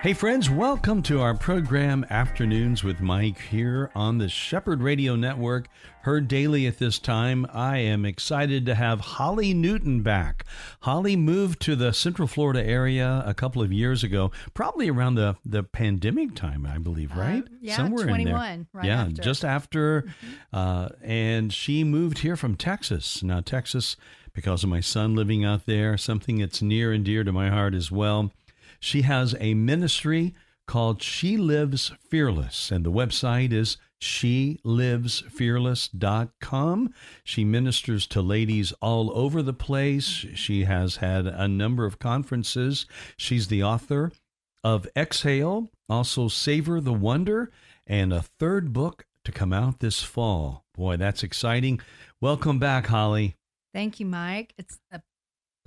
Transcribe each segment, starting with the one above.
Hey, friends, welcome to our program Afternoons with Mike here on the Shepherd Radio Network, heard daily at this time. I am excited to have Holly Newton back. Holly moved to the Central Florida area a couple of years ago, probably around the, the pandemic time, I believe, Uh, right? yeah, Somewhere in 21, there. right yeah, after. just after. Uh, and she moved here from Texas. Now, Texas, because of my son living out there, something that's near and dear to my heart as well. She has a ministry called She Lives Fearless, and the website is shelivesfearless.com. She ministers to ladies all over the place. She has had a number of conferences. She's the author of Exhale, also Savor the Wonder, and a third book to come out this fall. Boy, that's exciting. Welcome back, Holly. Thank you, Mike. It's a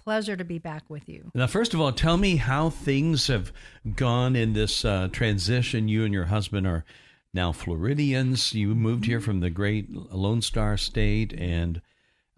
pleasure to be back with you. Now, first of all, tell me how things have gone in this uh, transition. You and your husband are now Floridians. You moved here from the great Lone Star State, and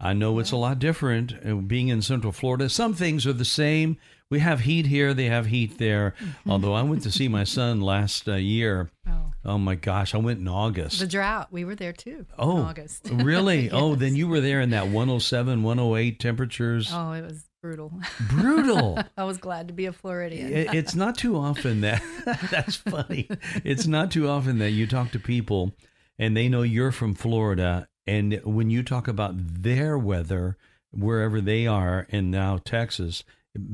I know it's a lot different uh, being in Central Florida. Some things are the same. We have heat here, they have heat there. Although I went to see my son last uh, year. Oh, Oh my gosh, I went in August. the drought. We were there too. Oh, in August. really? Oh, then you were there in that 107, 108 temperatures. Oh, it was brutal. Brutal. I was glad to be a Floridian. It- it's not too often that that's funny. It's not too often that you talk to people and they know you're from Florida, and when you talk about their weather wherever they are, and now Texas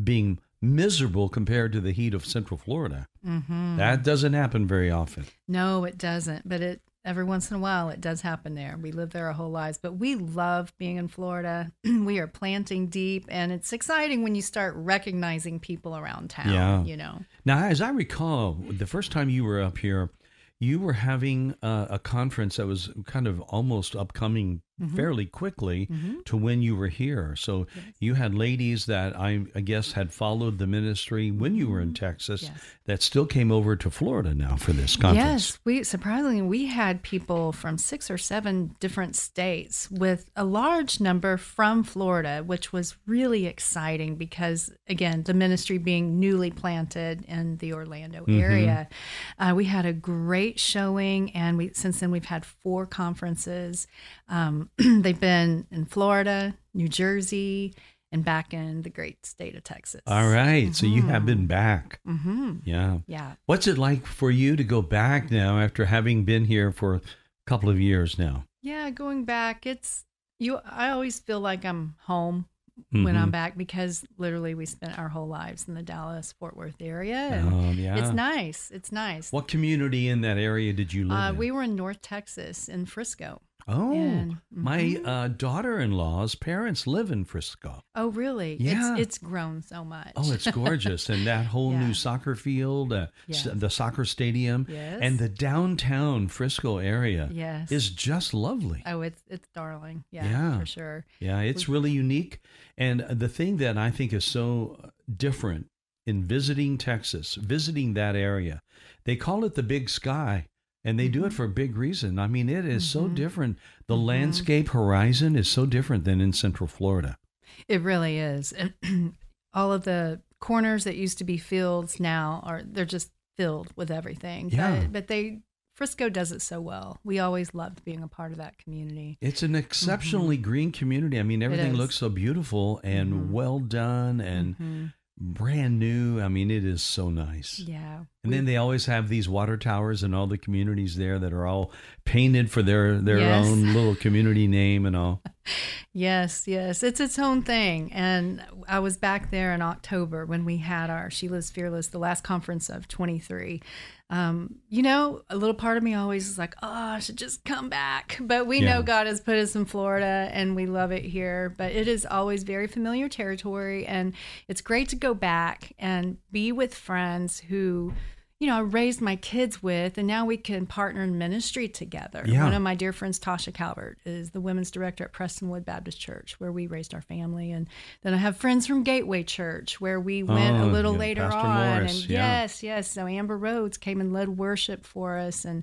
being miserable compared to the heat of Central Florida, hmm that doesn't happen very often. No, it doesn't. But it every once in a while it does happen there. We live there our whole lives, but we love being in Florida. we are planting deep, and it's exciting when you start recognizing people around town. Yeah. You know. Now, as I recall, the first time you were up here, you were having uh, a conference that was kind of almost upcoming Mm-hmm. fairly quickly to when you were here. So you had ladies that I, I guess had followed the ministry when you were in Texas Mm-hmm. Yes. that still came over to Florida now for this conference. Yes, we surprisingly we had people from six or seven different states with a large number from Florida, which was really exciting because again, the ministry being newly planted in the Orlando area, uh, we had a great showing, and we since then we've had four conferences. Um, they've been in Florida, New Jersey, and back in the great state of Texas. All right. So you have been back. Mm-hmm. Yeah. Yeah. What's it like for you to go back now after having been here for a couple of years now? Yeah, going back, it's you. I always feel like I'm home when I'm Mhm. back because literally we spent our whole lives in the Dallas Fort Worth area, and Um, yeah. it's nice. It's nice. What community in that area did you live Uh, in? we were in North Texas in Frisco. Oh, And- my Mhm. uh, daughter-in-law's parents live in Frisco. Oh, really? Yeah. It's, it's grown so much. Oh, it's gorgeous, and that whole Yeah. new soccer field, uh, s- the soccer stadium, Yes. and the downtown Frisco area yes. is just lovely. oh, it's it's darling. Yeah, Yeah. for sure. Yeah, it's really unique. And the thing that I think is so different in visiting Texas, visiting that area, they call it the big sky. And they do it for a big reason. I mean, it is so Mhm. different. The Mhm. landscape horizon is so different than in Central Florida. It really is. All of the corners that used to be fields now are they're just filled with everything. Yeah. But, but they Frisco does it so well. We always loved being a part of that community. It's an exceptionally green community. I mean, everything looks so beautiful and Mhm. well done and Mhm. Brand new. I mean, it is so nice. Yeah. And then they always have these water towers and all the communities there that are all painted for their their Yes. own little community name and all. Yes, yes. It's its own thing. And I was back there in October when we had our She Lives Fearless, the last conference of 23. Um, you know, a little part of me always is like, oh, I should just come back. But we Yeah. know God has put us in Florida and we love it here. But it is always very familiar territory. And it's great to go back and be with friends who you know, I raised my kids with, and now we can partner in ministry together. Yeah. One of my dear friends, Tasha Calvert, is the women's director at Prestonwood Baptist Church, where we raised our family. And then I have friends from Gateway Church, where we went a Oh, little yeah, later Pastor on. Morris, and yeah. yes, yes. So Amber Rhodes came and led worship for us, and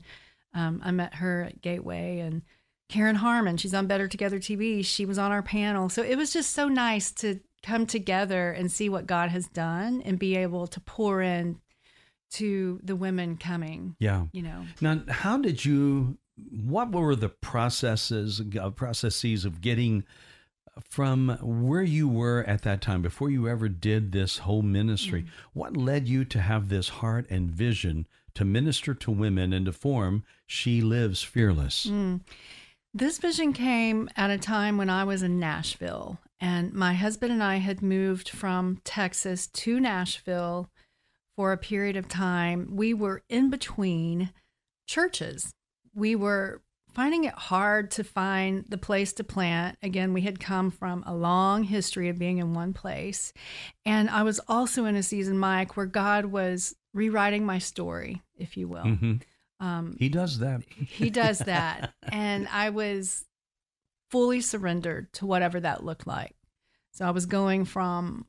um, I met her at Gateway. And Karen Harmon, she's on Better Together TV. She was on our panel. So it was just so nice to come together and see what God has done and be able to pour in to the women coming, Yeah. you know. Now, how did you? What were the processes uh, processes of getting from where you were at that time before you ever did this whole ministry? What led you to have this heart and vision to minister to women and to form She Lives Fearless? This vision came at a time when I was in Nashville, and my husband and I had moved from Texas to Nashville for a period of time. We were in between churches. We were finding it hard to find the place to plant. Again, we had come from a long history of being in one place. And I was also in a season, Mike, where God was rewriting my story, if you will. Mhm. Um, He does that. he does that. and I was fully surrendered to whatever that looked like. So I was going from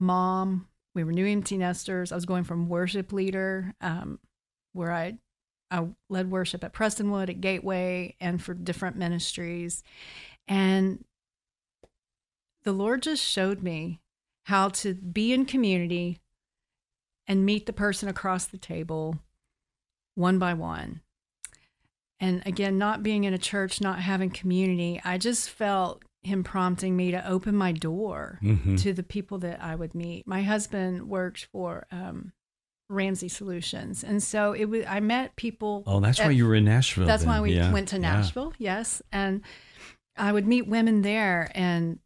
mom, we were new empty nesters. I was going from worship leader, um, where I, I led worship at Prestonwood, at Gateway, and for different ministries. And the Lord just showed me how to be in community and meet the person across the table one by one. And again, not being in a church, not having community, I just felt him prompting me to open my door Mhm. to the people that I would meet. My husband worked for um, Ramsey Solutions, and so it was. I met people. Oh, that's why you were in Nashville. That's then. why we Yeah, went to yeah. Nashville. Yes, and I would meet women there, and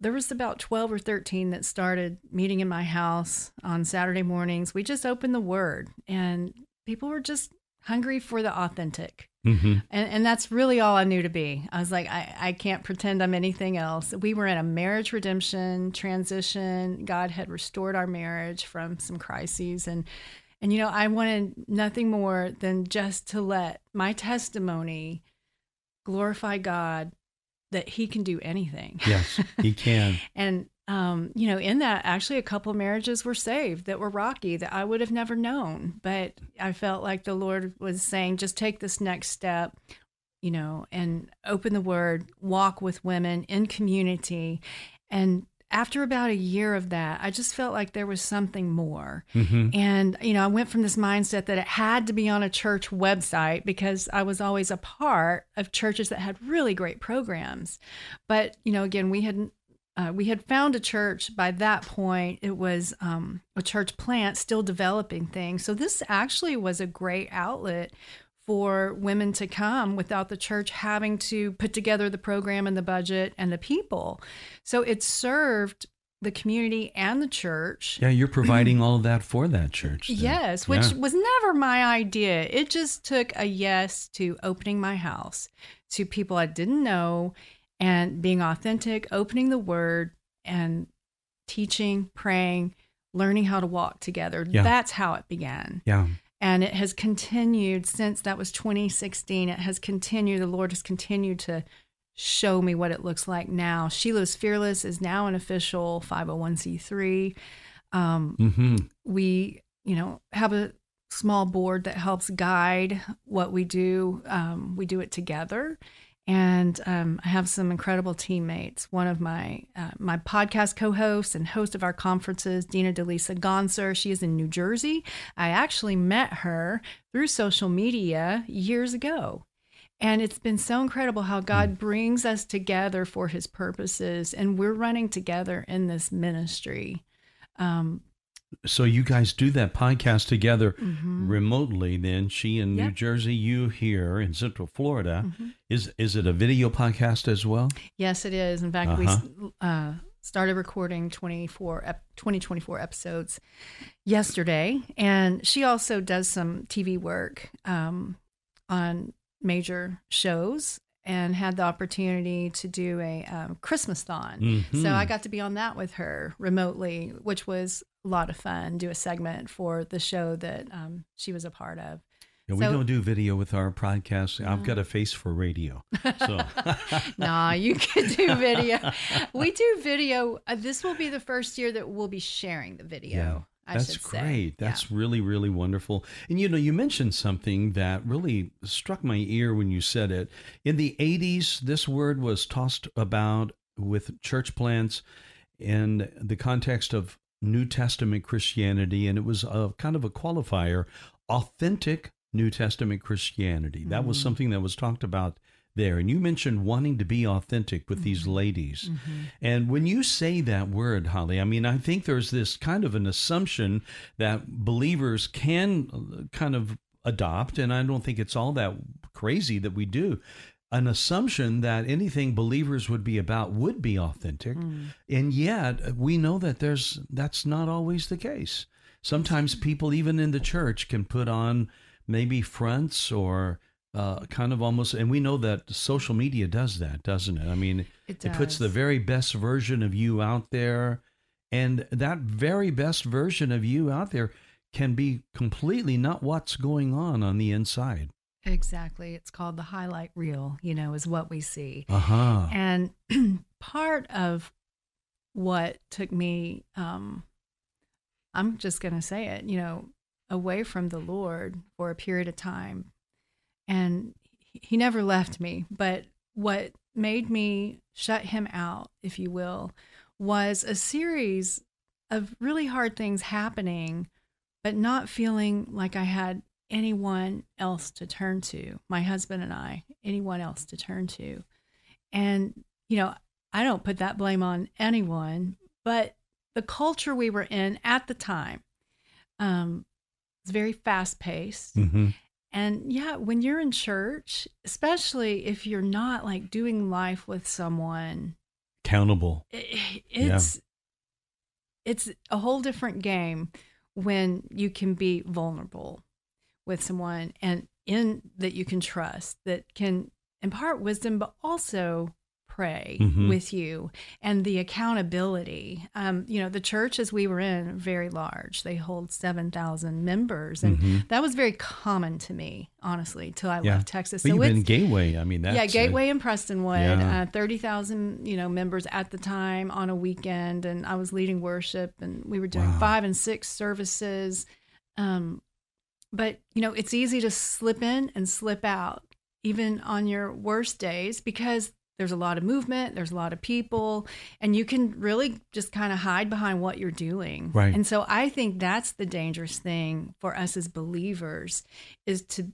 there was about twelve or thirteen that started meeting in my house on Saturday mornings. We just opened the Word, and people were just hungry for the authentic. Mhm. And, and that's really all I knew to be. I was like, I, I can't pretend I'm anything else. We were in a marriage redemption transition. God had restored our marriage from some crises. And, and, you know, I wanted nothing more than just to let my testimony glorify God that He can do anything. Yes, he can. And um, you know, in that, actually, a couple of marriages were saved that were rocky that I would have never known. But I felt like the Lord was saying, just take this next step, you know, and open the Word, walk with women in community. And after about a year of that, I just felt like there was something more. Mhm. And, you know, I went from this mindset that it had to be on a church website because I was always a part of churches that had really great programs. But, you know, again, we had uh, we had found a church by that point. It was um, a church plant still developing things. So this actually was a great outlet for women to come without the church having to put together the program and the budget and the people. So it served the community and the church. Yeah, you're providing all of that for that church. then. Yes, which Yeah. was never my idea. It just took a yes to opening my house to people I didn't know and being authentic, opening the word and teaching, praying, learning how to walk together. Yeah. That's how it began. Yeah. And it has continued since that was 2016. It has continued. The Lord has continued to show me what it looks like now. She Lives Fearless is now an official 501c3. Um, hmm we you know have a small board that helps guide what we do um, we do it together and um, i have some incredible teammates. One of my uh, my podcast co-hosts and host of our conferences dina delisa gonser. She is in new jersey. I actually met her through social media years ago. And it's been so incredible how God brings us together for his purposes, and we're running together in this ministry. Um, So you guys do that podcast together remotely. Then she in New Mm-hmm. Jersey, you here in Central Florida. Mm-hmm. Is is it a video podcast as well? Yes, it is. In fact, we Uh-huh. uh, started recording 24, ep- 2024 episodes yesterday. And she also does some TV work um, on major shows and had the opportunity to do a um, Christmas thon. Mhm. So I got to be on that with her remotely, which was a lot of fun. Do a segment for the show that um, she was a part of. Yeah, we So- don't do video with our podcast. I've got a face for radio. So nah, you can do video. we do video. Uh, this will be the first year that we'll be sharing the video. I that's should say. great. Yeah. That's really, really wonderful. And you know, you mentioned something that really struck my ear when you said it. In the 80s, this word was tossed about with church plants in the context of New Testament Christianity, and it was a kind of a qualifier authentic New Testament Christianity. That was mm-hmm. something that was talked about there. And you mentioned wanting to be authentic with these mm-hmm. ladies. Mm-hmm. And when you say that word, Holly, I mean, I think there's this kind of an assumption that believers can uh, kind of adopt, and I don't think it's all that crazy that we do. An assumption that anything believers would be about would be authentic, hmm. and yet uh, we know that there's that's not always the case. Sometimes hmm. people, even in the church, can put on maybe fronts or uh, kind of almost, and we know that social media does that, doesn't it? I mean, It puts the very best version of you out there, and that very best version of you out there can be completely not what's going on on the inside. Exactly. It's called the highlight reel, you know, is what we see. Uh huh. And part of what took me, um, I'm just going to say it, you know, away from the Lord for a period of time. And he never left me. But what made me shut him out, if you will, was a series of really hard things happening, but not feeling like I had anyone else to turn to, my husband and I, anyone else to turn to. And, you know, I don't put that blame on anyone, but the culture we were in at the time um, was very fast paced. hmm And yeah, when you're in church, especially if you're not like doing life with someone, Accountable. i- it's it's a whole different game when you can be vulnerable with someone and in that you can trust that can impart wisdom but also pray Mhm. with you and the accountability um, you know the church as we were in very large they hold 7000 members and Mhm. that was very common to me honestly till i Yeah. left texas But so you've been Gateway. I mean, that's yeah, Gateway and Prestonwood, Yeah. uh, thirty thousand you know members at the time on a weekend, and I was leading worship, and we were doing Wow. five and six services. Um, but you know, it's easy to slip in and slip out, even on your worst days, because there's a lot of movement, there's a lot of people, and you can really just kind of hide behind what you're doing. Right. And so I think that's the dangerous thing for us as believers is to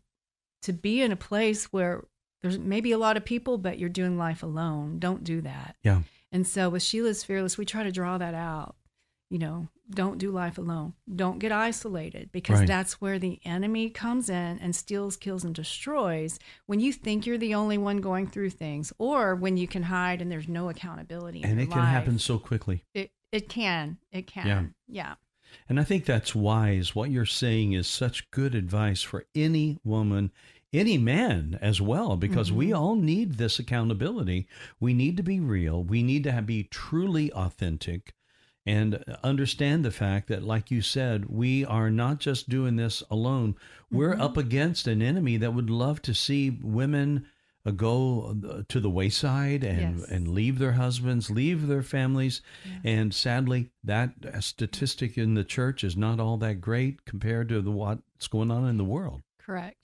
to be in a place where there's maybe a lot of people, but you're doing life alone. Don't do that. Yeah. And so with She Lives Fearless, we try to draw that out. You know, don't do life alone. Don't get isolated because Right. that's where the enemy comes in and steals, kills, and destroys when you think you're the only one going through things or when you can hide and there's no accountability. And it can life. happen so quickly. It, it can. It can. Yeah. yeah. And I think that's wise. What you're saying is such good advice for any woman, any man as well, because we mm-hmm. all need this accountability. We need to be real. We need to have, be truly authentic and understand the fact that, like you said, we are not just doing this alone. We're up against an enemy that would love to see women uh, go uh, to the wayside and Yes. and leave their husbands, leave their families, and sadly, that uh, statistic in the church is not all that great compared to the what's going on in the world. Correct.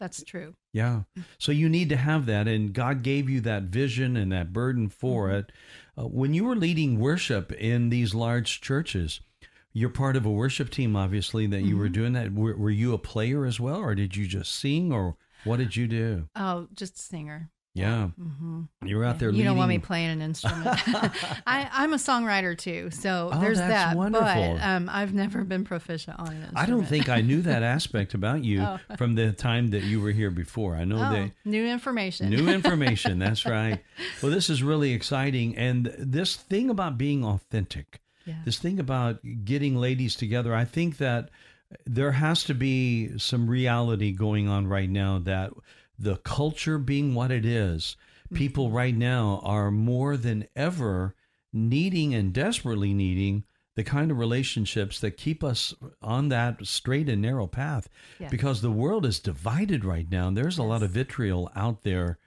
That's true. Yeah. So you need to have that, and God gave you that vision and that burden for Mm-hmm. it. Uh, when you were leading worship in these large churches, you're part of a worship team, obviously, that you were Mm-hmm. doing that. Were, were you a player as well, or did you just sing, or what did you do? Oh, just a singer. Yeah. hmm You were out there You leading. don't want me playing an instrument. I, I'm a songwriter too, so Oh, there's that's that. wonderful. But um, I've never been proficient on an instrument. I don't think I knew that aspect about you Oh. from the time that you were here before. I know Oh, that new information. New information. That's right. Well, this is really exciting. And this thing about being authentic, Yeah. this thing about getting ladies together, I think that there has to be some reality going on right now that the culture being what it is, people right now are more than ever needing and desperately needing the kind of relationships that keep us on that straight and narrow path Yes. because the world is divided right now and there's a lot of vitriol out there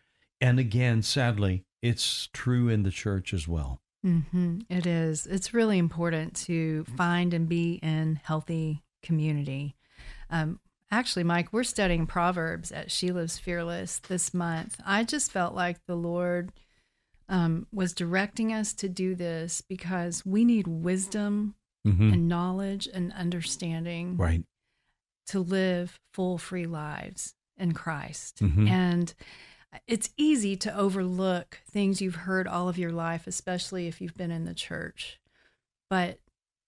and again sadly it's true in the church as well hmm It is. It's really important to find and be in healthy community. Um, actually, Mike, we're studying Proverbs at She Lives Fearless this month. I just felt like the Lord um, was directing us to do this because we need wisdom Mhm. and knowledge and understanding right to live full, free lives in Christ. Mhm. And it's easy to overlook things you've heard all of your life, especially if you've been in the church. But,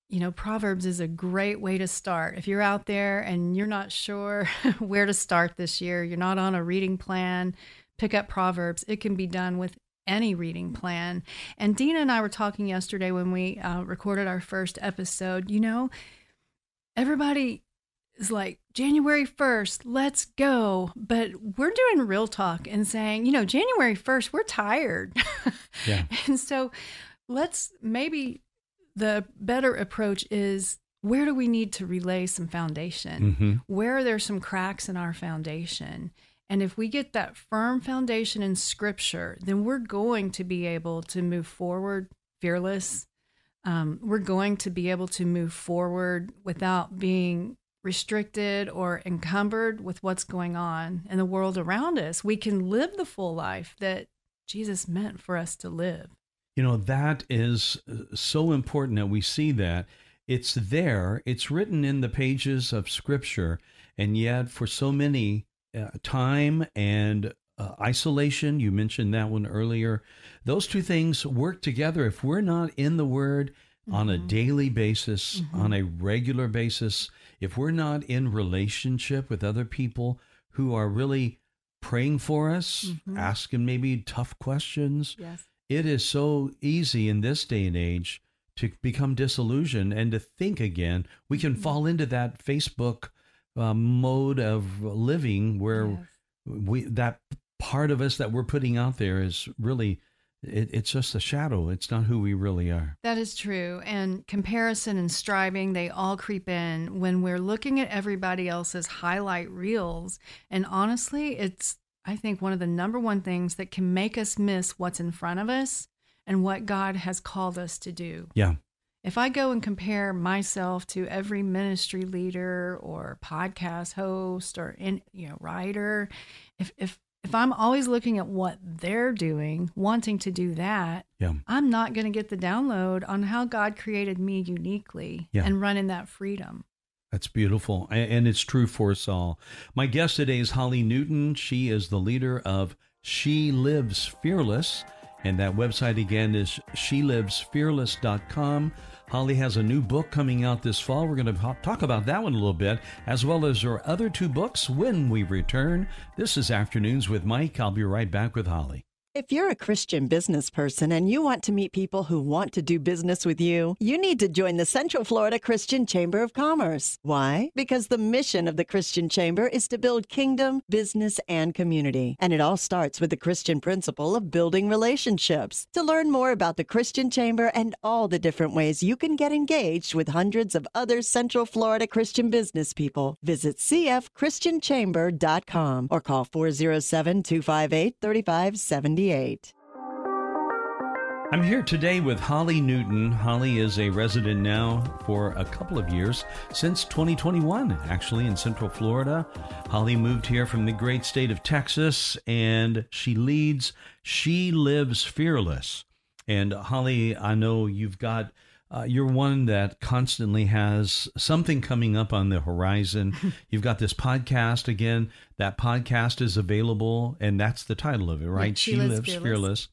you know, Proverbs is a great way to start. If you're out there and you're not sure where to start this year, you're not on a reading plan, pick up Proverbs. It can be done with any reading plan. And Dina and I were talking yesterday when we uh, recorded our first episode. You know, everybody is like January 1st, let's go. But we're doing real talk and saying, you know, January 1st, we're tired. Yeah. and so let's maybe the better approach is where do we need to relay some foundation? Mhm. Where are there some cracks in our foundation? And if we get that firm foundation in scripture, then we're going to be able to move forward fearless. Um, we're going to be able to move forward without being restricted or encumbered with what's going on in the world around us. We can live the full life that Jesus meant for us to live. You know, that is uh, so important that we see that. It's there, it's written in the pages of Scripture, and yet for so many, uh, time and uh, isolation, you mentioned that one earlier, those two things work together. If we're not in the Word on a daily basis, on a regular basis, if we're not in relationship with other people who are really praying for us, asking maybe tough questions, Yes. It is so easy in this day and age to become disillusioned and to think again. We can fall into that Facebook uh, mode of living where Yes. we that part of us that we're putting out there is really it, it's just a shadow. It's not who we really are. That is true. And comparison and striving, they all creep in when we're looking at everybody else's highlight reels. And honestly, it's, I think, one of the number one things that can make us miss what's in front of us and what God has called us to do. Yeah. If I go and compare myself to every ministry leader or podcast host or in, you know writer, if if if I'm always looking at what they're doing, wanting to do that, Yeah. I'm not going to get the download on how God created me uniquely Yeah. and run in that freedom. That's beautiful. And it's true for us all. My guest today is Holly Newton. She is the leader of She Lives Fearless. And that website again is shelivesfearless.com. Holly has a new book coming out this fall. We're going to talk about that one a little bit, as well as her other two books when we return. This is Afternoons with Mike. I'll be right back with Holly. If you're a Christian business person and you want to meet people who want to do business with you, you need to join the Central Florida Christian Chamber of Commerce. Why? Because the mission of the Christian Chamber is to build kingdom, business, and community. And it all starts with the Christian principle of building relationships. To learn more about the Christian Chamber and all the different ways you can get engaged with hundreds of other Central Florida Christian business people, visit cfchristianchamber.com or call 407 258 3578. I'm here today with Holly Newton. Holly is a resident now for a couple of years, since 2021, actually, in Central Florida. Holly moved here from the great state of Texas and she leads She Lives Fearless. And Holly, I know you've got. Uh, you're one that constantly has something coming up on the horizon. You've got this podcast again. That podcast is available, and that's the title of it, right? She Lives Fearless.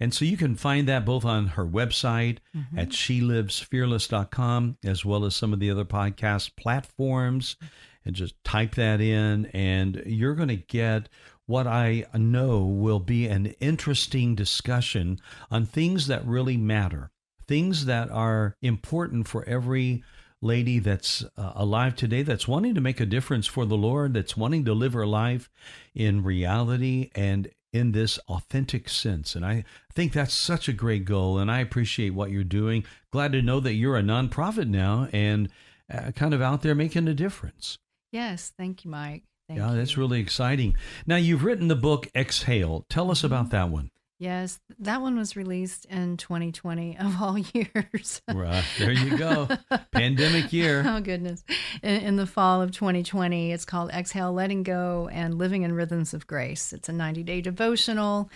And so you can find that both on her website at shelivesfearless.com as well as some of the other podcast platforms. And just type that in, and you're going to get what I know will be an interesting discussion on things that really matter, things that are important for every lady that's uh, alive today that's wanting to make a difference for the Lord, that's wanting to live her life in reality and in this authentic sense. And I think that's such a great goal. And I appreciate what you're doing. Glad to know that you're a nonprofit now and uh, kind of out there making a difference. Yes. Thank you, Mike. Thank yeah, you. that's really exciting. Now, you've written the book Exhale. Tell us about that one. Yes, that one was released in 2020 of all years. right, there you go. Pandemic year. Oh, goodness. In, in, the fall of 2020, it's called Exhale, Letting Go, and Living in Rhythms of Grace. It's a 90 day devotional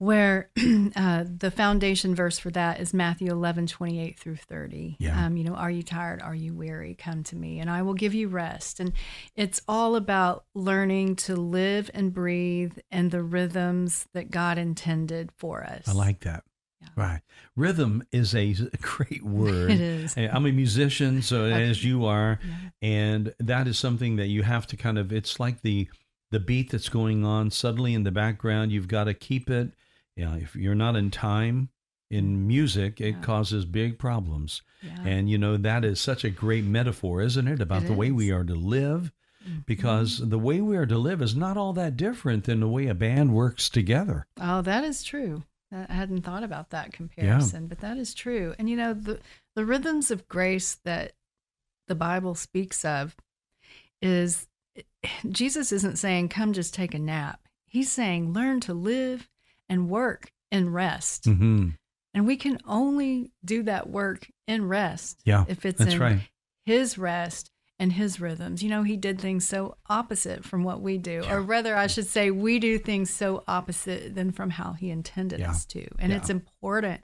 where uh, the foundation verse for that is Matthew 11, 28 through 30. Yeah. Um, you know, are you tired? Are you weary? Come to me and I will give you rest. And it's all about learning to live and breathe and the rhythms that God intended for us. I like that. Yeah. Right. Rhythm is a great word. It is. I'm a musician, so Okay. as you are, Yeah. and that is something that you have to kind of it's like the the beat that's going on suddenly in the background, you've got to keep it. Yeah, if you're not in time in music, it Yeah. causes big problems. Yeah. And you know that is such a great metaphor, isn't it, about It the way we are to live? Mhm. Because the way we are to live is not all that different than the way a band works together. Oh, that is true. I hadn't thought about that comparison, but that is true. And you know, the the rhythms of grace that the Bible speaks of is Jesus isn't saying come just take a nap. He's saying learn to live and work in rest. Mm-hmm. And we can only do that work in rest Yeah, if it's in right. his rest and his rhythms. You know, he did things so opposite from what we do, or rather, I should say, we do things so opposite than from how he intended Yeah. us to. And Yeah. it's important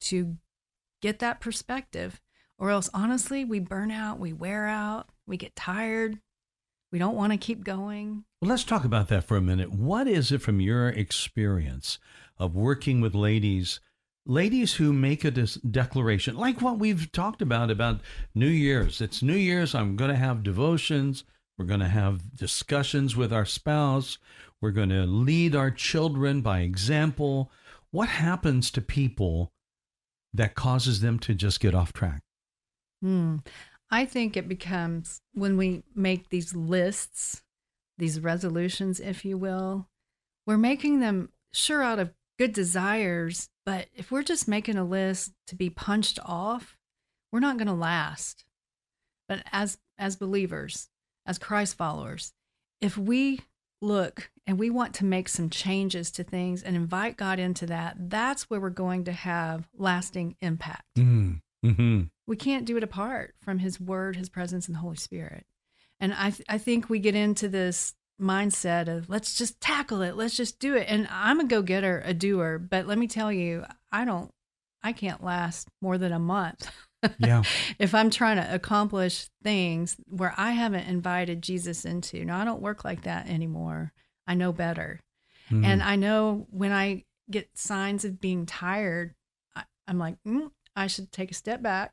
to get that perspective, or else, honestly, we burn out, we wear out, we get tired, we don't want to keep going. Well, let's talk about that for a minute. What is it from your experience of working with ladies, ladies who make a declaration, like what we've talked about about New Year's? It's New Year's. I'm going to have devotions. We're going to have discussions with our spouse. We're going to lead our children by example. What happens to people that causes them to just get off track? Hmm. I think it becomes when we make these lists, these resolutions, if you will, we're making them sure out of good desires. But if we're just making a list to be punched off, we're not going to last. But as as believers, as Christ followers, if we look and we want to make some changes to things and invite God into that, that's where we're going to have lasting impact. Mm. hmm We can't do it apart from His Word, His presence, and the Holy Spirit. And I, th- I think we get into this mindset of let's just tackle it, let's just do it. And I'm a go getter, a doer, but let me tell you, I don't, I can't last more than a month. Yeah. if I'm trying to accomplish things where I haven't invited Jesus into. Now, I don't work like that anymore. I know better. Mhm. And I know when I get signs of being tired, I, I'm like, mm, I should take a step back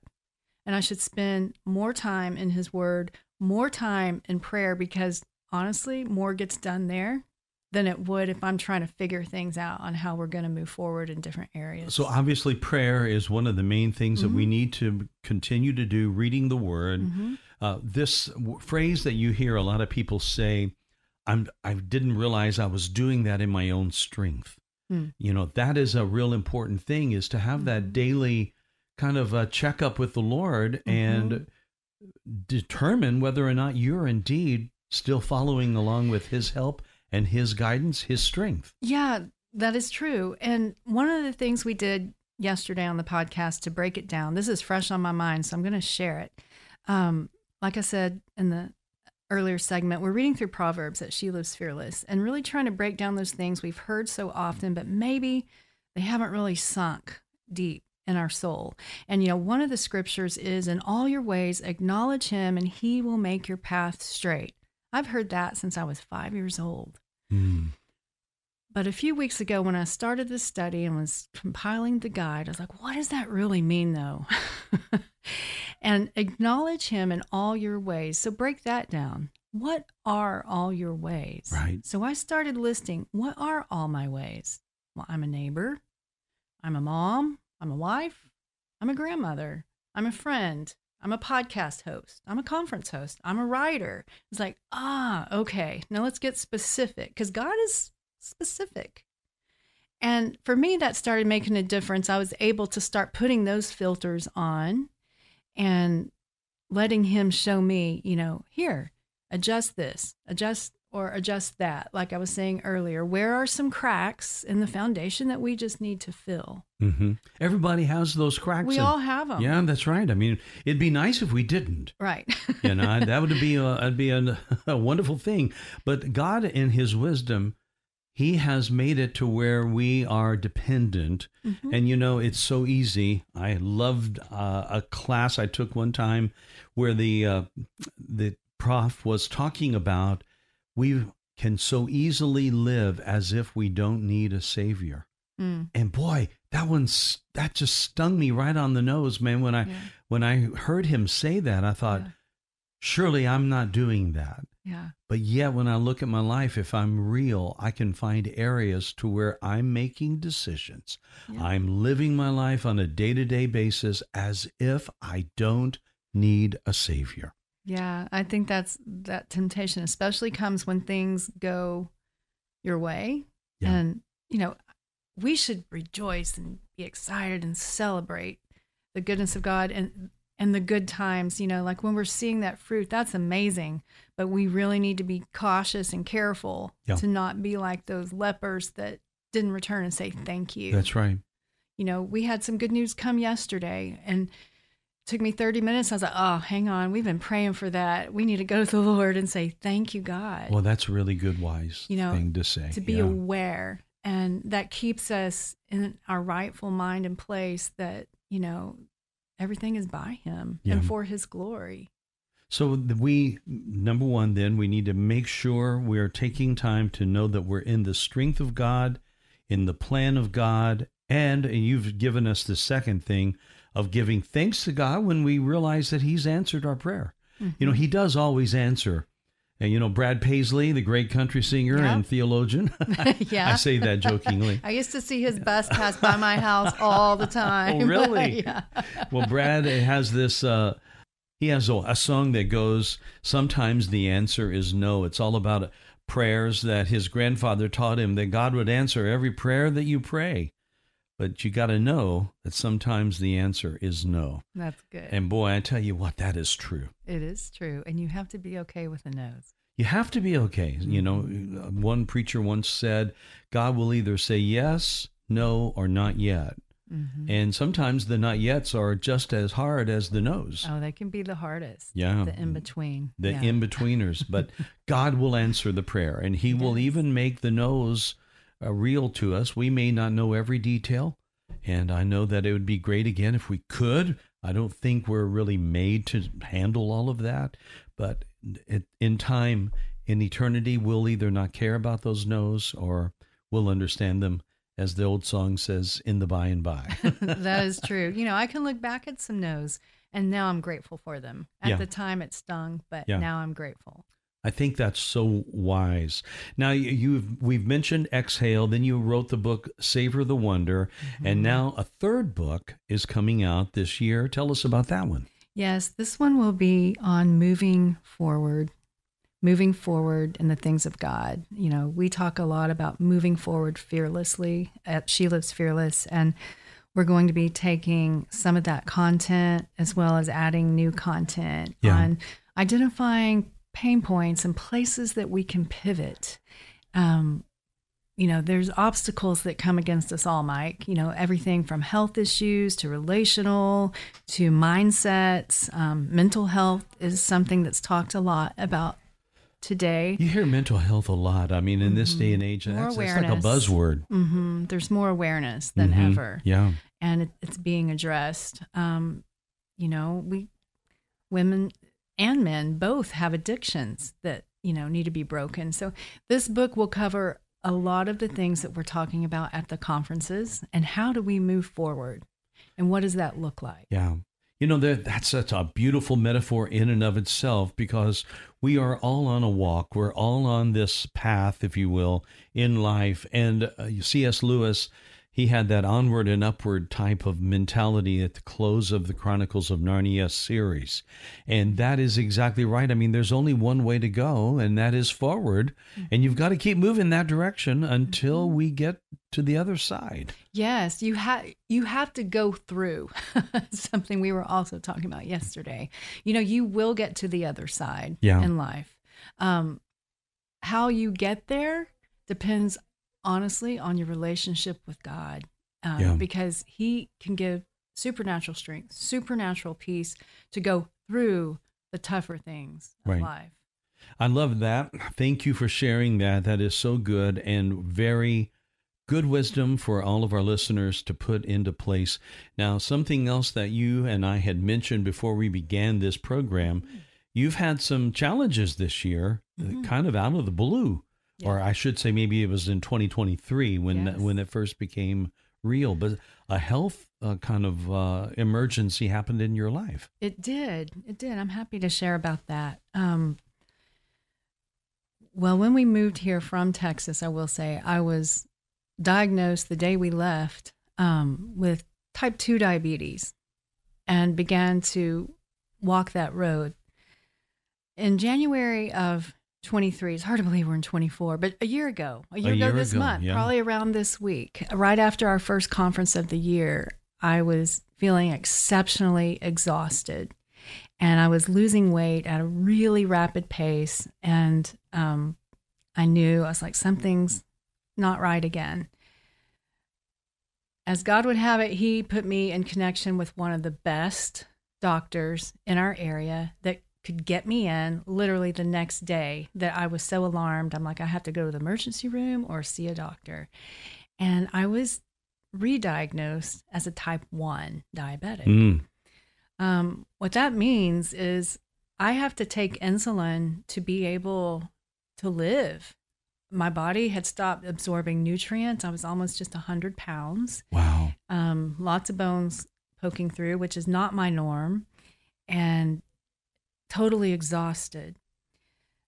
and I should spend more time in His Word, more time in prayer, because honestly, more gets done there than it would if I'm trying to figure things out on how we're going to move forward in different areas. So obviously, prayer is one of the main things that we Mhm. need to continue to do. Reading the Word. Mhm. Uh, this w- phrase that you hear a lot of people say, "I'm I didn't realize I was doing that in my own strength." Hmm. You know that is a real important thing is to have that Mhm. daily kind of a checkup with the Lord Mm-hmm. and determine whether or not you're indeed still following along with His help and His guidance, His strength. Yeah, that is true. And one of the things we did yesterday on the podcast to break it down, this is fresh on my mind, so I'm going to share it. Um, like I said in the earlier segment, we're reading through Proverbs at She Lives Fearless and really trying to break down those things we've heard so often, but maybe they haven't really sunk deep in our soul. And, you know, one of the scriptures is, In all your ways, acknowledge him, and he will make your path straight. I've heard that since I was five years old. Mm. But a few weeks ago, when I started this study and was compiling the guide, I was like, what does that really mean, though? and acknowledge Him in all your ways. So break that down. What are all your ways? Right. So I started listing what are all my ways? Well, I'm a neighbor, I'm a mom, I'm a wife, I'm a grandmother, I'm a friend, I'm a podcast host, I'm a conference host, I'm a writer. It's like, ah, okay, now let's get specific because God is specific. And for me, that started making a difference. I was able to start putting those filters on and letting him show me, you know, here, adjust this, adjust or adjust that. Like I was saying earlier, where are some cracks in the foundation that we just need to fill? Mm-hmm. Everybody has those cracks. We all have them. Yeah, that's right. I mean, it'd be nice if we didn't. Right. You know, that would be a, that'd be a, a wonderful thing. But God, in His wisdom, He has made it to where we are dependent. Mm-hmm. And you know, it's so easy. I loved uh, a class I took one time where the uh, the prof was talking about we can so easily live as if we don't need a savior. Mm. And boy, that one's that just stung me right on the nose, man. When I Yeah. when I heard him say that, I thought, Yeah. surely I'm not doing that. Yeah. But yet, when I look at my life, if I'm real, I can find areas to where I'm making decisions. Yeah. I'm living my life on a day to day basis as if I don't need a savior. Yeah, I think that's that temptation especially comes when things go your way. Yeah. And you know, we should rejoice and be excited and celebrate the goodness of God and and the good times, you know, like when we're seeing that fruit, that's amazing. But we really need to be cautious and careful Yeah. to not be like those lepers that didn't return and say thank you. That's right. you know, we had some good news come yesterday and took me 30 minutes. I was like, oh, hang on. We've been praying for that. We need to go to the Lord and say, thank you, God. Well, that's really good, wise You know, thing to say. to be yeah. aware. And that keeps us in our rightful mind and place that, you know, everything is by Him Yeah. and for His glory. So we number one, then we need to make sure we are taking time to know that we're in the strength of God, in the plan of God, and, and you've given us the second thing of giving thanks to God when we realize that He's answered our prayer. You know, He does always answer. And you know, Brad Paisley, the great country singer Yeah. and theologian. Yeah. I say that jokingly. I used to see his bus pass by my house all the time. Oh, really? yeah. well, Brad has this. Uh, he has a, a song that goes. Sometimes the answer is no. It's all about prayers that his grandfather taught him that God would answer every prayer that you pray, but you got to know that sometimes the answer is no. That's good. And boy, I tell you what, that is true. it is true. And you have to be okay with the no's. You have to be okay. You know, one preacher once said, God will either say yes, no, or not yet. Mhm. And sometimes the not yets are just as hard as the no's. Oh, they can be the hardest. Yeah. The in between. the yeah. in betweeners. But God will answer the prayer, and He will even make the no's uh, real to us. We may not know every detail, and I know that it would be great again if we could. I don't think we're really made to handle all of that, but it, in time, in eternity, we'll either not care about those no's or we'll understand them. As the old song says, in the by and by. that is true. You know, I can look back at some no's and now I'm grateful for them. At Yeah. the time it stung, but Yeah. now I'm grateful. I think that's so wise. Now you- you've we've mentioned exhale, then you wrote the book Savor the Wonder, and mm-hmm. now a third book is coming out this year. Tell us about that one. Yes, this one will be on moving forward, moving forward in the things of God. You know, we talk a lot about moving forward fearlessly at She Lives Fearless, and we're going to be taking some of that content as well as adding new content Yeah. on identifying pain points and places that we can pivot. Um, you know, there's obstacles that come against us all, Mike. You know, everything from health issues to relational to mindsets. Um, mental health is something that's talked a lot about today. You hear mental health a lot. I mean, in this day and age, More that's, that's like a buzzword. hmm There's more awareness than Mhm. ever, Yeah. and it, it's being addressed. Um, you know, we women and men both have addictions that you know need to be broken. So this book will cover a lot of the things that we're talking about at the conferences and how do we move forward and what does that look like? Yeah. You know, that, that's such a beautiful metaphor in and of itself because we are all on a walk. We're all on this path, if you will, in life. And uh, C.S. Lewis, he had that onward and upward type of mentality at the close of the Chronicles of Narnia series. And that is exactly right. I mean, there's only one way to go, and that is forward. And you've got to keep moving that direction until we get to the other side. Yes, you have you have to go through something we were also talking about yesterday. You know, you will get to the other side Yeah. in life. Um, how you get there depends honestly on your relationship with God, um, Yeah. because He can give supernatural strength, supernatural peace to go through the tougher things of Right. life. I love that. Thank you for sharing that. That is so good and very good wisdom for all of our listeners to put into place. Now, something else that you and I had mentioned before we began this program, you've had some challenges this year, uh, kind of out of the blue. Or I should say maybe it was in 2023 when Yes. when it first became real, but a health uh, kind of uh, emergency happened in your life. It did. It did. I'm happy to share about that. Um, well, when we moved here from Texas, I will say I was diagnosed the day we left um, with type 2 diabetes and began to walk that road. In January of 23, it's hard to believe we're in 24, but a year ago, a year, year ago this ago, month, yeah. probably around this week, right after our first conference of the year, I was feeling exceptionally exhausted and I was losing weight at a really rapid pace. And um, I knew I was like, something's not right again. As God would have it, He put me in connection with one of the best doctors in our area that could get me in literally the next day that I was so alarmed. I'm like, I have to go to the emergency room or see a doctor. And I was re-diagnosed as a type 1 diabetic. Mm. Um, what that means is I have to take insulin to be able to live. My body had stopped absorbing nutrients. I was almost just 100 pounds, Wow. um, lots of bones poking through, which is not my norm, and totally exhausted.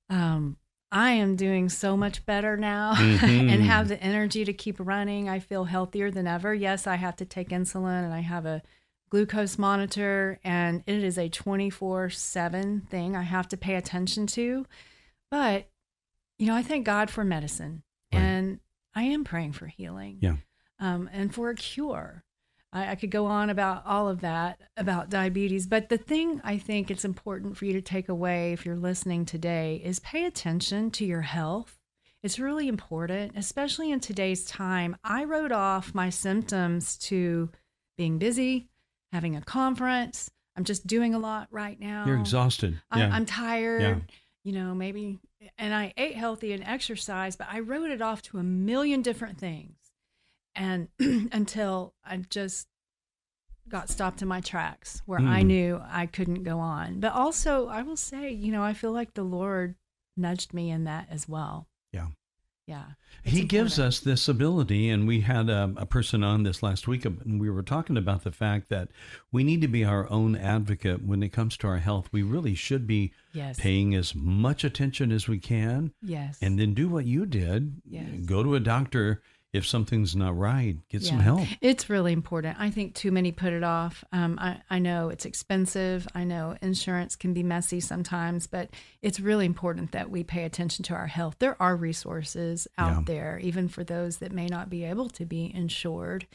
Um, I am doing so much better now Mhm. and have the energy to keep running. I feel healthier than ever. Yes, I have to take insulin and I have a glucose monitor, and it is a 24 7 thing I have to pay attention to. But, you know, I thank God for medicine Right. and I am praying for healing Yeah. um, and for a cure. I, I could go on about all of that about diabetes, but the thing I think it's important for you to take away if you're listening today is pay attention to your health. It's really important, especially in today's time. I wrote off my symptoms to being busy, having a conference. I'm just doing a lot right now. You're exhausted. I'm, yeah. I'm tired. Yeah. You know, maybe, and I ate healthy and exercised, but I wrote it off to a million different things. And until I just got stopped in my tracks where I Mm. knew I couldn't go on. But also, I will say, you know, I feel like the Lord nudged me in that as well. Yeah. Yeah. He gives us this ability, and we had a, a person on this last week, and we were talking about the fact that we need to be our own advocate when it comes to our health. We really should be Yes. paying as much attention as we can, Yes. and then do what you did. Yes. Go to a doctor if something's not right. Get some help. It's really important. I think too many put it off. Um, I, I know it's expensive. I know insurance can be messy sometimes, but it's really important that we pay attention to our health. There are resources out Yeah. there, even for those that may not be able to be insured.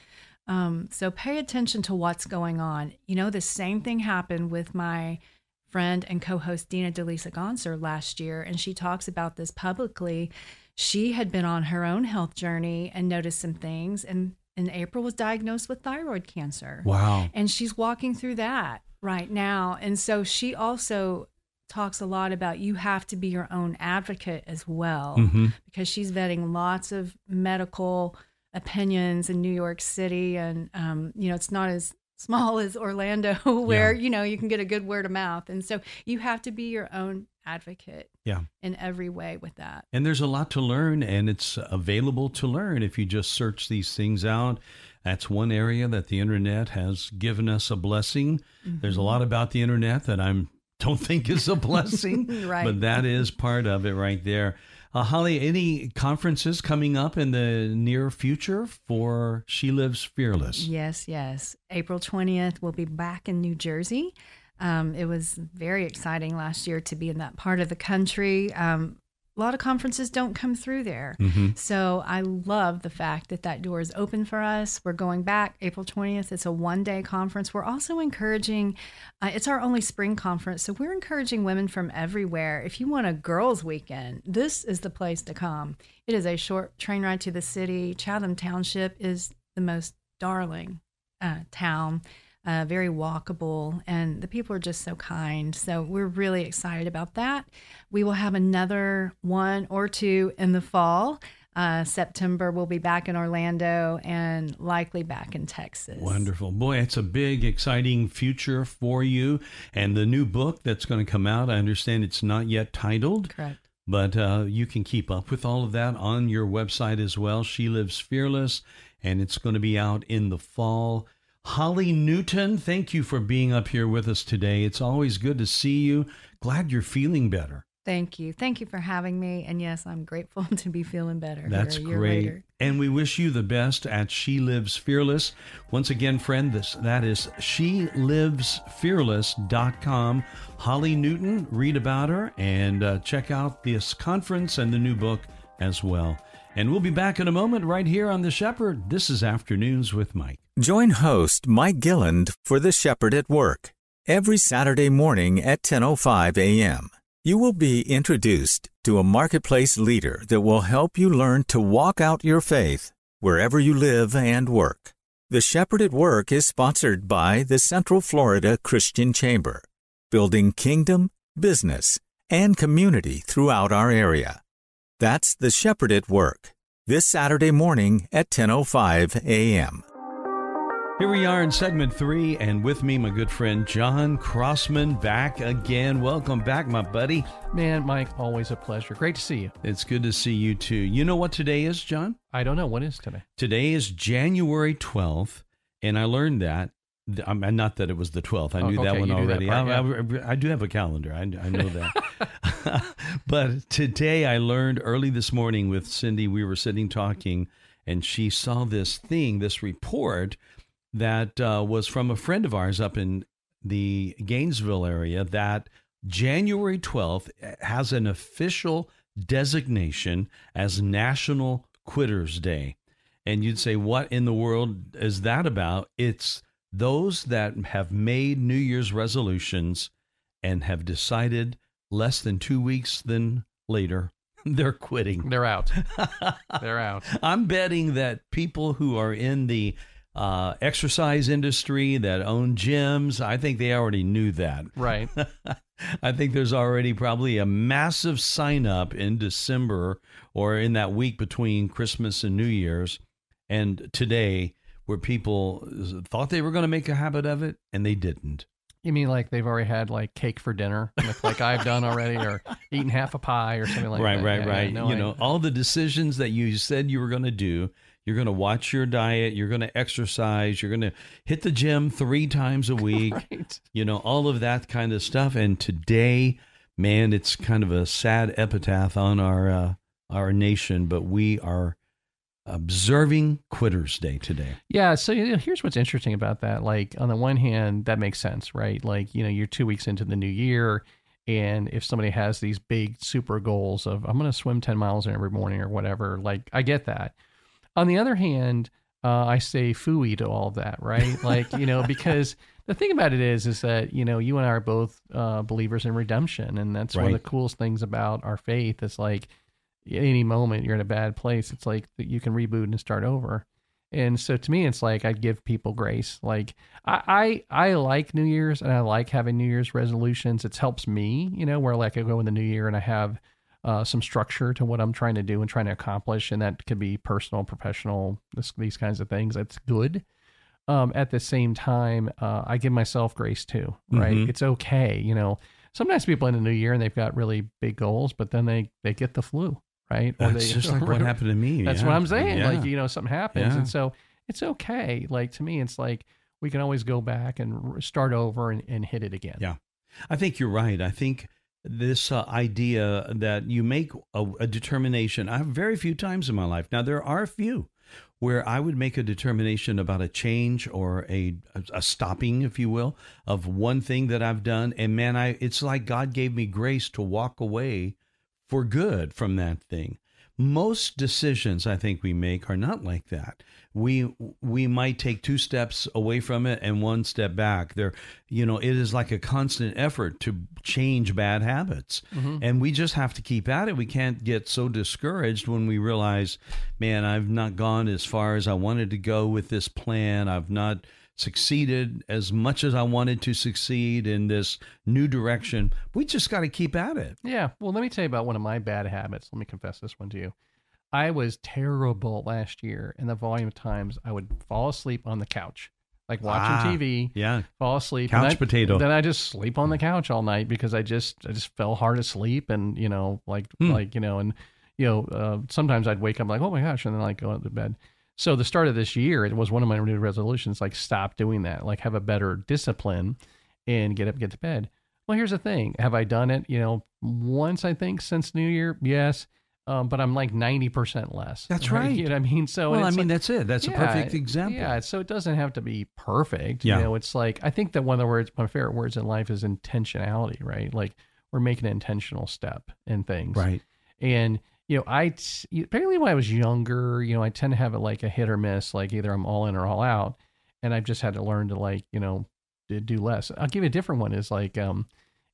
Um, so pay attention to what's going on. You know, the same thing happened with my friend and co-host Dina Delisa Gonser last year, and she talks about this publicly. She had been on her own health journey and noticed some things, and in April was diagnosed with thyroid cancer. Wow. And she's walking through that right now. And so she also talks a lot about you have to be your own advocate as well hmm because she's vetting lots of medical opinions in New York City. And, um, you know, it's not as small as Orlando where, you know, you can get a good word of mouth. And so you have to be your own advocate Yeah. in every way with that. And there's a lot to learn, and it's available to learn if you just search these things out. That's one area that the internet has given us a blessing. There's a lot about the internet that I'm don't think is a blessing, Right. but that is part of it right there. Uh, Holly, any conferences coming up in the near future for She Lives Fearless? Yes, yes. April 20th, we'll be back in New Jersey. Um, it was very exciting last year to be in that part of the country. Um, a lot of conferences don't come through there. Mm-hmm. So I love the fact that that door is open for us. We're going back April 20th. It's a one day conference. We're also encouraging, uh, it's our only spring conference. So we're encouraging women from everywhere. If you want a girls' weekend, this is the place to come. It is a short train ride to the city. Chatham Township is the most darling uh, town uh, very walkable, and the people are just so kind. So we're really excited about that. We will have another one or two in the fall. Uh, September, we'll be back in Orlando and likely back in Texas. Wonderful. Boy, it's a big, exciting future for you. And the new book that's going to come out, I understand it's not yet titled. Correct. But uh, you can keep up with all of that on your website as well. She Lives Fearless, and it's going to be out in the fall. Holly Newton, thank you for being up here with us today. It's always good to see you. Glad you're feeling better. Thank you. Thank you for having me. And yes, I'm grateful to be feeling better. That's great. Later. And we wish you the best at She Lives Fearless. Once again, friend, this that is shelivesfearless.com. Holly Newton, read about her and uh, check out this conference and the new book as well. And we'll be back in a moment right here on The Shepherd. This is Afternoons with Mike. Join host Mike Gilland for The Shepherd at Work every Saturday morning at 10:05 a.m. You will be introduced to a marketplace leader that will help you learn to walk out your faith wherever you live and work. The Shepherd at Work is sponsored by the Central Florida Christian Chamber, building kingdom, business, and community throughout our area. That's The Shepherd at Work, this Saturday morning at 10:05 a.m. Here we are in segment three, and with me, my good friend John Crossman, back again. Welcome back, my buddy. Man, Mike, always a pleasure. Great to see you. It's good to see you too. You know what today is, John? I don't know. What is today? Today is January 12th, and I learned that. I mean, not that it was the 12th. I Oh, knew that one do that already. part, I, I- I do have a calendar. I, I know that. but today I learned early this morning with Cindy, we were sitting talking, and she saw this thing, this report that uh, was from a friend of ours up in the Gainesville area that January 12th has an official designation as National Quitters Day. And you'd say, what in the world is that about? It's those that have made New Year's resolutions and have decided less than two weeks then later they're quitting. They're out. They're out. I'm betting that people who are in the uh, exercise industry that own gyms, I think they already knew that. Right. I think there's already probably a massive sign up in December or in that week between Christmas and New Year's and today where people thought they were going to make a habit of it and they didn't. You mean like they've already had like cake for dinner, like, I've done already, or eaten half a pie or something like right, that? right, right, yeah, right. no, you I- know, all the decisions that you said you were going to do. You're going to watch your diet. You're going to exercise. You're going to hit the gym three times a week. Right. You know, all of that kind of stuff. And today, man, it's kind of a sad epitaph on our uh, our nation. But we are observing Quitters Day today. Yeah. So you know, here's what's interesting about that. Like on the one hand, that makes sense, right? Like you know, you're two weeks into the new year, and if somebody has these big super goals of I'm going to swim ten miles every morning or whatever, like I get that. On the other hand, uh, I say fooey to all of that, right? Like you know, because the thing about it is, is that you know, you and I are both uh, believers in redemption, and that's one of the coolest things about our faith. It's like at any moment you're in a bad place, it's like you can reboot and start over. And so to me, it's like I give people grace. Like I, I, I like New Year's and I like having New Year's resolutions. It helps me, you know, where like I go in the new year and I have uh, some structure to what I'm trying to do and trying to accomplish, and that could be personal, professional, this, these kinds of things. That's good. Um, at the same time, uh, I give myself grace too, right? Mhm. It's okay, you know. Sometimes people in the new year and they've got really big goals, but then they they get the flu, right? Or That's they- just like what happened to me. that's yeah. what I'm saying. Yeah. Like, you know, something happens. Yeah. And so it's okay. Like, to me, it's like we can always go back and start over and, and hit it again. Yeah. I think you're right. I think this uh, idea that you make a, a determination. I have very few times in my life. Now there are a few where I would make a determination about a change or a a stopping, if you will, of one thing that I've done, and man, I it's like God gave me grace to walk away for good from that thing. Most decisions I think we make are not like that. We we might take two steps away from it and one step back. There, you know, it is like a constant effort to change bad habits, mm-hmm. and we just have to keep at it. We can't get so discouraged when we realize, man, I've not gone as far as I wanted to go with this plan. I've not succeeded as much as I wanted to succeed in this new direction. We just got to keep at it. Yeah. Well, let me tell you about one of my bad habits. Let me confess this one to you. I was terrible last year in the volume of times I would fall asleep on the couch, like watching ah, TV. Yeah. Fall asleep. Couch potato. Then I just sleep on the couch all night because I just I just fell hard asleep and you know like hmm. like you know and you know uh, sometimes I'd wake up like oh my gosh and then like go to bed. So the start of this year, it was one of my new resolutions, like stop doing that, like have a better discipline and get up, get to bed. Well, here's the thing. Have I done it, you know, once I think since New Year? Yes. Um, but I'm like 90% less. That's right. right. You know what I mean? So, well, I mean, like, that's it. That's yeah, a perfect example. Yeah. So it doesn't have to be perfect. Yeah. You know, it's like, I think that one of the words, my favorite words in life is intentionality, right? Like we're making an intentional step in things. Right. And, you know, I apparently when I was younger, you know, I tend to have it like a hit or miss, like either I'm all in or all out, and I've just had to learn to like, you know, do less. I'll give you a different one. Is like, um,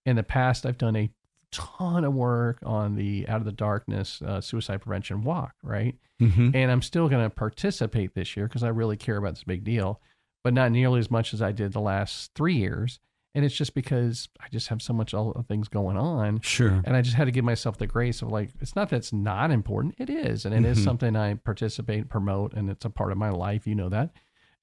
in the past, I've done a ton of work on the Out of the Darkness uh, suicide prevention walk, right? Mm-hmm. And I'm still going to participate this year because I really care about this big deal, but not nearly as much as I did the last three years and it's just because I just have so much other things going on. Sure. And I just had to give myself the grace of like, it's not that it's not important. It is, and it mm-hmm. is something I participate, promote, and it's a part of my life. You know that.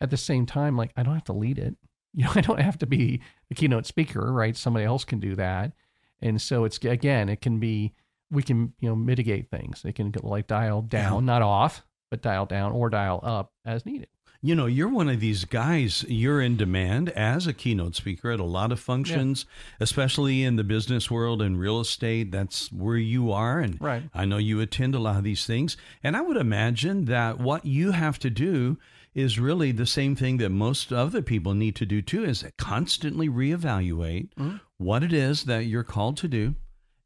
At the same time, like I don't have to lead it. You know, I don't have to be the keynote speaker, right? Somebody else can do that. And so it's again, it can be we can you know mitigate things. It can get like dial down, yeah. not off, but dial down or dial up as needed you know, you're one of these guys, you're in demand as a keynote speaker at a lot of functions, yeah. especially in the business world and real estate. That's where you are. And right. I know you attend a lot of these things. And I would imagine that what you have to do is really the same thing that most other people need to do too is constantly reevaluate mm-hmm. what it is that you're called to do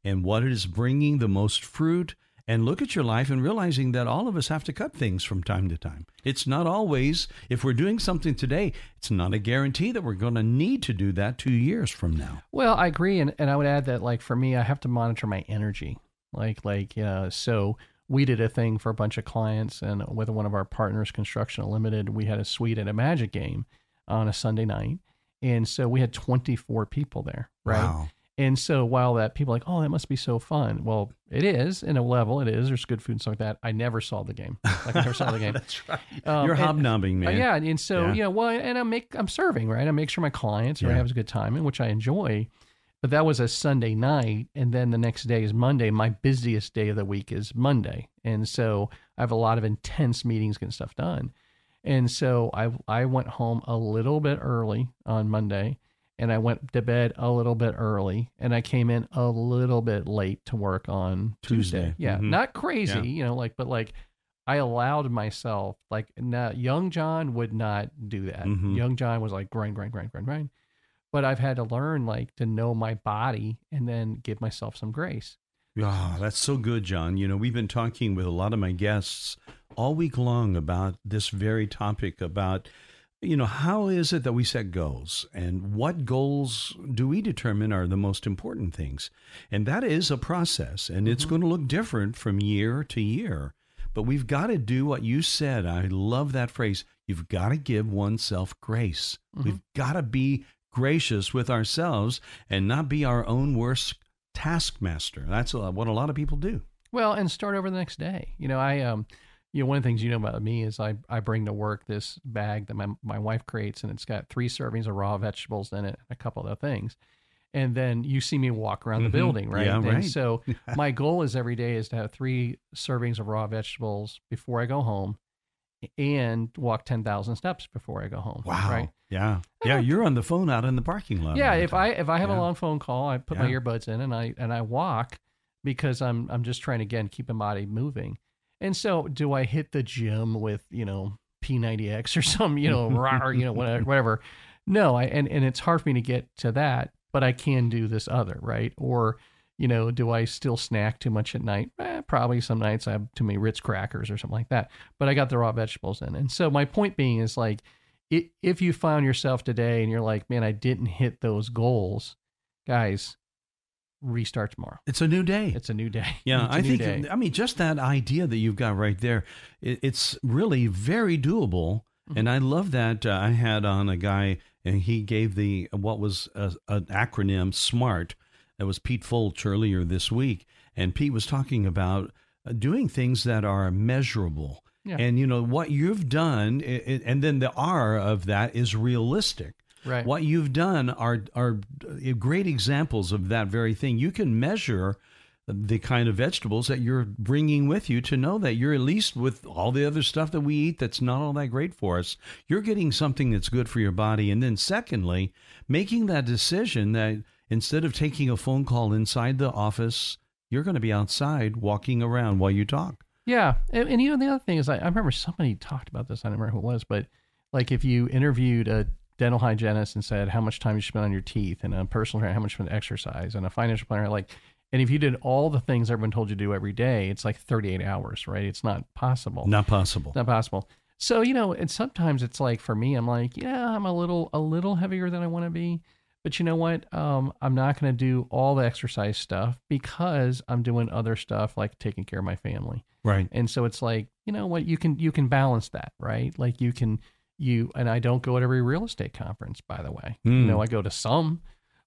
and what it is bringing the most fruit and look at your life and realizing that all of us have to cut things from time to time. It's not always, if we're doing something today, it's not a guarantee that we're going to need to do that two years from now. Well, I agree. And, and I would add that, like, for me, I have to monitor my energy. Like, like, uh, so we did a thing for a bunch of clients and with one of our partners, Construction Unlimited, we had a suite at a magic game on a Sunday night. And so we had 24 people there, right? Wow. And so while that people are like, oh, that must be so fun. Well, it is in a level. It is. There's good food and stuff like that. I never saw the game. Like I never saw the game. That's right. Um, You're hobnobbing, and, man. Uh, yeah, and so yeah. you know, well, and I make I'm serving right. I make sure my clients are yeah. having a good time, and which I enjoy. But that was a Sunday night, and then the next day is Monday. My busiest day of the week is Monday, and so I have a lot of intense meetings, getting stuff done. And so I I went home a little bit early on Monday and I went to bed a little bit early and I came in a little bit late to work on Tuesday. Tuesday. Yeah, mm-hmm. not crazy, yeah. you know, like but like I allowed myself like now young John would not do that. Mm-hmm. Young John was like grind grind grind grind grind. But I've had to learn like to know my body and then give myself some grace. Ah, oh, that's so good, John. You know, we've been talking with a lot of my guests all week long about this very topic about you know, how is it that we set goals and what goals do we determine are the most important things? And that is a process and it's mm-hmm. going to look different from year to year. But we've got to do what you said. I love that phrase. You've got to give oneself grace. Mm-hmm. We've got to be gracious with ourselves and not be our own worst taskmaster. That's what a lot of people do. Well, and start over the next day. You know, I um you know, one of the things you know about me is I, I bring to work this bag that my, my wife creates, and it's got three servings of raw vegetables in it, and a couple other things. And then you see me walk around mm-hmm. the building, right? Yeah, and right. so my goal is every day is to have three servings of raw vegetables before I go home, and walk 10,000 steps before I go home. Wow. Right. Yeah. Yeah. You're on the phone out in the parking lot. Yeah. If I, if I have Yeah. a long phone call, I put my earbuds in and I, and I walk because I'm, I'm just trying to, again, keep my body moving. And so do I hit the gym with, you know, P90X or some, you know, rawr, you know, whatever, whatever. No, I, and, and it's hard for me to get to that, but I can do this other, right? Or, you know, do I still snack too much at night? Eh, probably some nights I have too many Ritz crackers or something like that. But I got the raw vegetables in. And so my point being is like, if you found yourself today and you're like, man, I didn't hit those goals, guys, restart tomorrow. it's a new day. It's a new day. Yeah, I think. day. I mean, just that idea that you've got right there, it, it's really very doable. Mm-hmm. And I love that. Uh, I had on a guy, and he gave the what was a, an acronym SMART. That was Pete Fulch earlier this week, and Pete was talking about uh, doing things that are measurable. Yeah. And you know what you've done, i i and then the R of that is realistic. Right. What you've done are are great examples of that very thing. You can measure the kind of vegetables that you're bringing with you to know that you're at least with all the other stuff that we eat that's not all that great for us. You're getting something that's good for your body. And then secondly, making that decision that instead of taking a phone call inside the office, you're going to be outside walking around while you talk. Yeah, and, and you know the other thing is, I, I remember somebody talked about this. I don't remember who it was, but like if you interviewed a dental hygienist and said how much time you spend on your teeth, and a personal trainer how much you spend exercise, and a financial planner like, and if you did all the things everyone told you to do every day, it's like 38 hours, right? It's not possible. Not possible. It's not possible. So you know, and sometimes it's like for me, I'm like, yeah, I'm a little a little heavier than I want to be, but you know what? Um, I'm not going to do all the exercise stuff because I'm doing other stuff like taking care of my family. Right. And so it's like, you know what, you can you can balance that, right? Like you can you and I don't go at every real estate conference, by the way. You Mm. know, I go to some,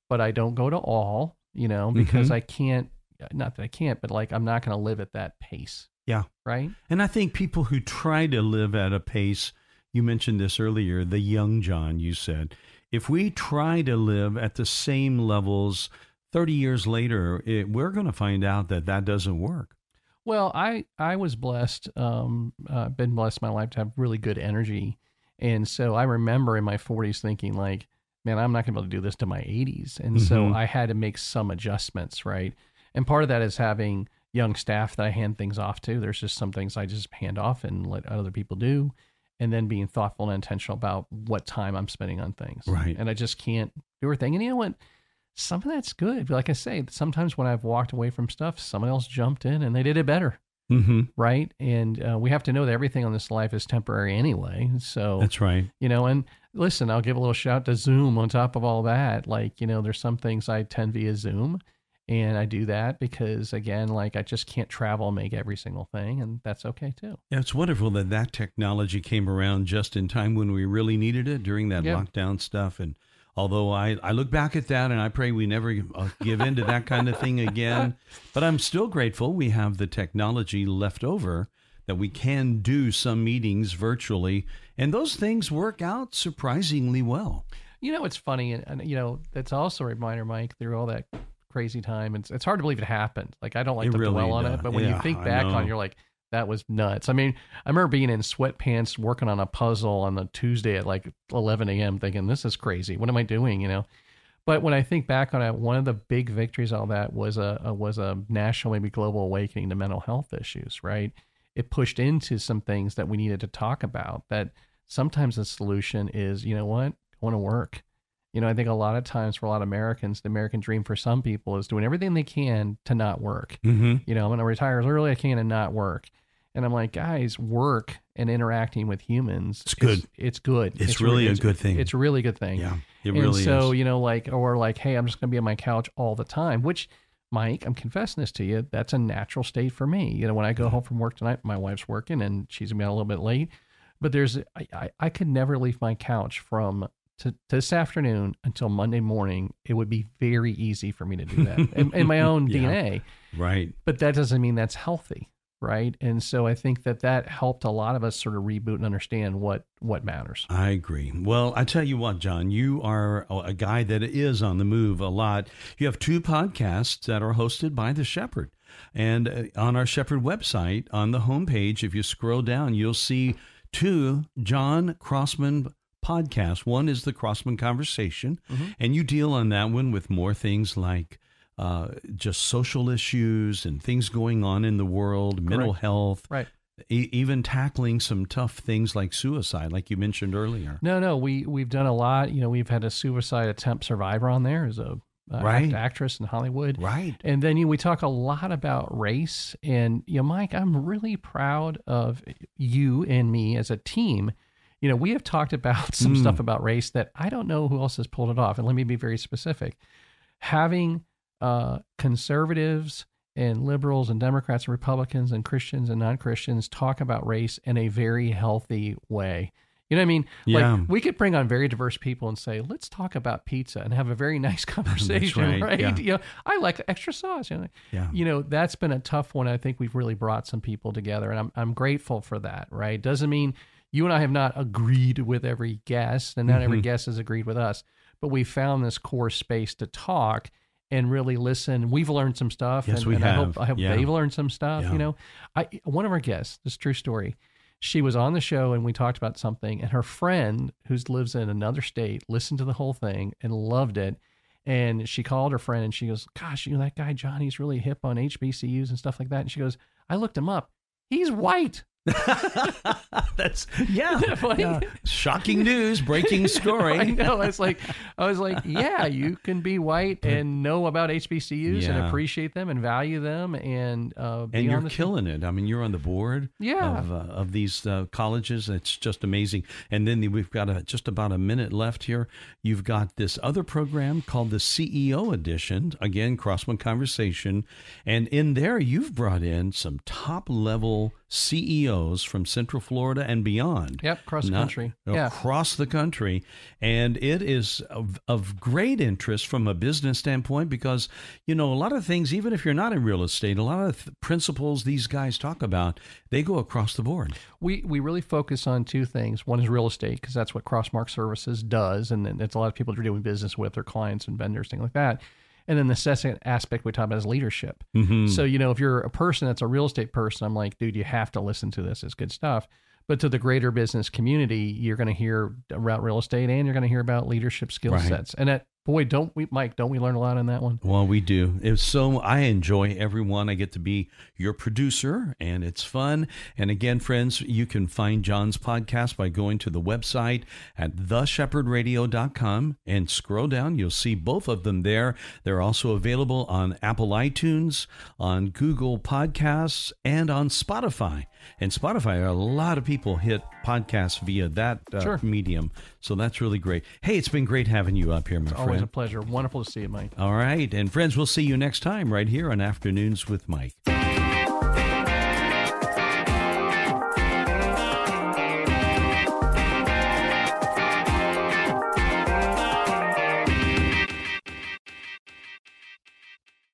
but I don't go to all, you know, because Mhm. I can't not that I can't, but like I'm not going to live at that pace, Yeah. right? And I think people who try to live at a pace, you mentioned this earlier, the young John, you said, if we try to live at the same levels 30 years later, it, we're going to find out that that doesn't work. Well, I I was blessed, um, uh, been blessed my life to have really good energy, and so I remember in my 40s thinking like, man, I'm not gonna be able to do this to my 80s, and so Mhm. I had to make some adjustments, right? And part of that is having young staff that I hand things off to. There's just some things I just hand off and let other people do, and then being thoughtful and intentional about what time I'm spending on things. Right. And I just can't do everything. And you know what? Some of that's good. Like I say, sometimes when I've walked away from stuff, someone else jumped in and they did it better Mm-hmm. right? And uh, we have to know that everything on this life is temporary anyway. So That's right. you know, and listen, I'll give a little shout to Zoom on top of all that. Like you know, there's some things I attend via Zoom, and I do that because again, like I just can't travel and make every single thing, and that's okay too. Yeah, it's wonderful that that technology came around just in time when we really needed it during that Yeah. lockdown stuff. And although I, I look back at that and I pray we never uh, give in to that kind of thing again, but I'm still grateful we have the technology left over that we can do some meetings virtually. And those things work out surprisingly well. You know, it's funny, and, and you know, that's also a reminder, Mike, through all that crazy time. It's it's hard to believe it happened. Like I don't like It to really dwell on it, but when you think back on, it, you're like, that was nuts. I mean, I remember being in sweatpants working on a puzzle on the Tuesday at like 11 a.m. thinking, this is crazy. What am I doing? You know. But when I think back on it, one of the big victories all that was a, a was a national, maybe global awakening to mental health issues. Right? It pushed into some things that we needed to talk about. That sometimes the solution is, you know what, going to work. You know, I think a lot of times for a lot of Americans, the American dream for some people is doing everything they can to not work. Mm-hmm. You know, I'm going to retire as early as I can and not work. And I'm like, guys, work and interacting with humans. It's good. It's good. It's really a it's- good thing. It's a really good thing. Yeah, it and really so, is. you know, like, or like, hey, I'm just going to be on my couch all the time, which, Mike, I'm confessing this to you. That's a natural state for me. You know, when I go home from work tonight, my wife's working and she's going to be out a little bit late. But there's, I, I, I could never leave my couch from to, this afternoon until Monday morning. It would be very easy for me to do that in, in my own Yeah. DNA. Right. But that doesn't mean that's healthy, right? And so I think that that helped a lot of us sort of reboot and understand what what matters. I agree. Well, I tell you what, John, you are a guy that is on the move a lot. You have two podcasts that are hosted by the Shepherd. And uh, on our Shepherd website, on the homepage, if you scroll down, you'll see two John Crossman podcasts. One is the Crossman Conversation, Mm-hmm. and you deal on that one with more things like uh, just social issues and things going on in the world, mental health, Right. e- even tackling some tough things like suicide, like you mentioned earlier. No, no, we we've done a lot. You know, we've had a suicide attempt survivor on there as a uh, Right. act- actress in Hollywood. Right. And then you know, we talk a lot about race. And, you know, Mike, I'm really proud of you and me as a team. You know, we have talked about some Mm. stuff about race that I don't know who else has pulled it off. And let me be very specific. Having uh, conservatives and liberals and Democrats and Republicans and Christians and non Christians talk about race in a very healthy way. You know what I mean? Yeah. Like we could bring on very diverse people and say, let's talk about pizza and have a very nice conversation, right, yeah. You know, I like extra sauce. You know, Yeah. you know that's been a tough one. I think we've really brought some people together, and I'm I'm grateful for that. Right? Doesn't mean you and I have not agreed with every guest, and not every Mm-hmm. guest has agreed with us, but we found this core space to talk and really listen. We've learned some stuff, Yes, and, we and I have. hope I hope Yeah. they've learned some stuff. Yeah. You know, I one of our guests, this true story. She was on the show and we talked about something, and her friend who lives in another state listened to the whole thing and loved it. And she called her friend and she goes, Gosh, you know, that guy Johnny's really hip on HBCUs and stuff like that. And she goes, I looked him up. He's white. That's yeah, Isn't that funny? yeah. Shocking news, breaking scoring. I story. know. It's like I was like, yeah, you can be white and know about HBCUs and appreciate them and value them and uh, and you're killing it. I mean, you're on the board Yeah. of, uh, of these uh, colleges. It's just amazing. And then we've got a, just about a minute left here. You've got this other program called the CEO Edition, again, Crossman Conversation. And in there, you've brought in some top level CEOs from Central Florida and beyond. Yep, cross the Not- country. Yeah. Across the country. And it is of, of great interest from a business standpoint because, you know, a lot of things, even if you're not in real estate, a lot of th- principles these guys talk about, they go across the board. we we really focus on two things. One is real estate because that's what Crossmark Services does, and then it's a lot of people that are doing business with their clients and vendors, things like that. And then the second aspect we talk about is leadership. Mm-hmm. So you know, if you're a person that's a real estate person, I'm like, dude, you have to listen to this. It's good stuff. But to the greater business community, you're going to hear about real estate and you're going to hear about leadership skill Right. sets. And that boy, don't we, Mike? Don't we learn a lot on that one? Well, we do. It's so I enjoy everyone. I get to be your producer, and it's fun. And again, friends, you can find John's podcast by going to the website at theshepherdradio.com and scroll down. You'll see both of them there. They're also available on Apple iTunes, on Google Podcasts, and on Spotify. And Spotify, a lot of people hit podcasts via that uh, Sure. medium. So that's really great. Hey, it's been great having you up here, my friend. Always a pleasure. Wonderful to see you, Mike. All right. And friends, we'll see you next time right here on Afternoons with Mike.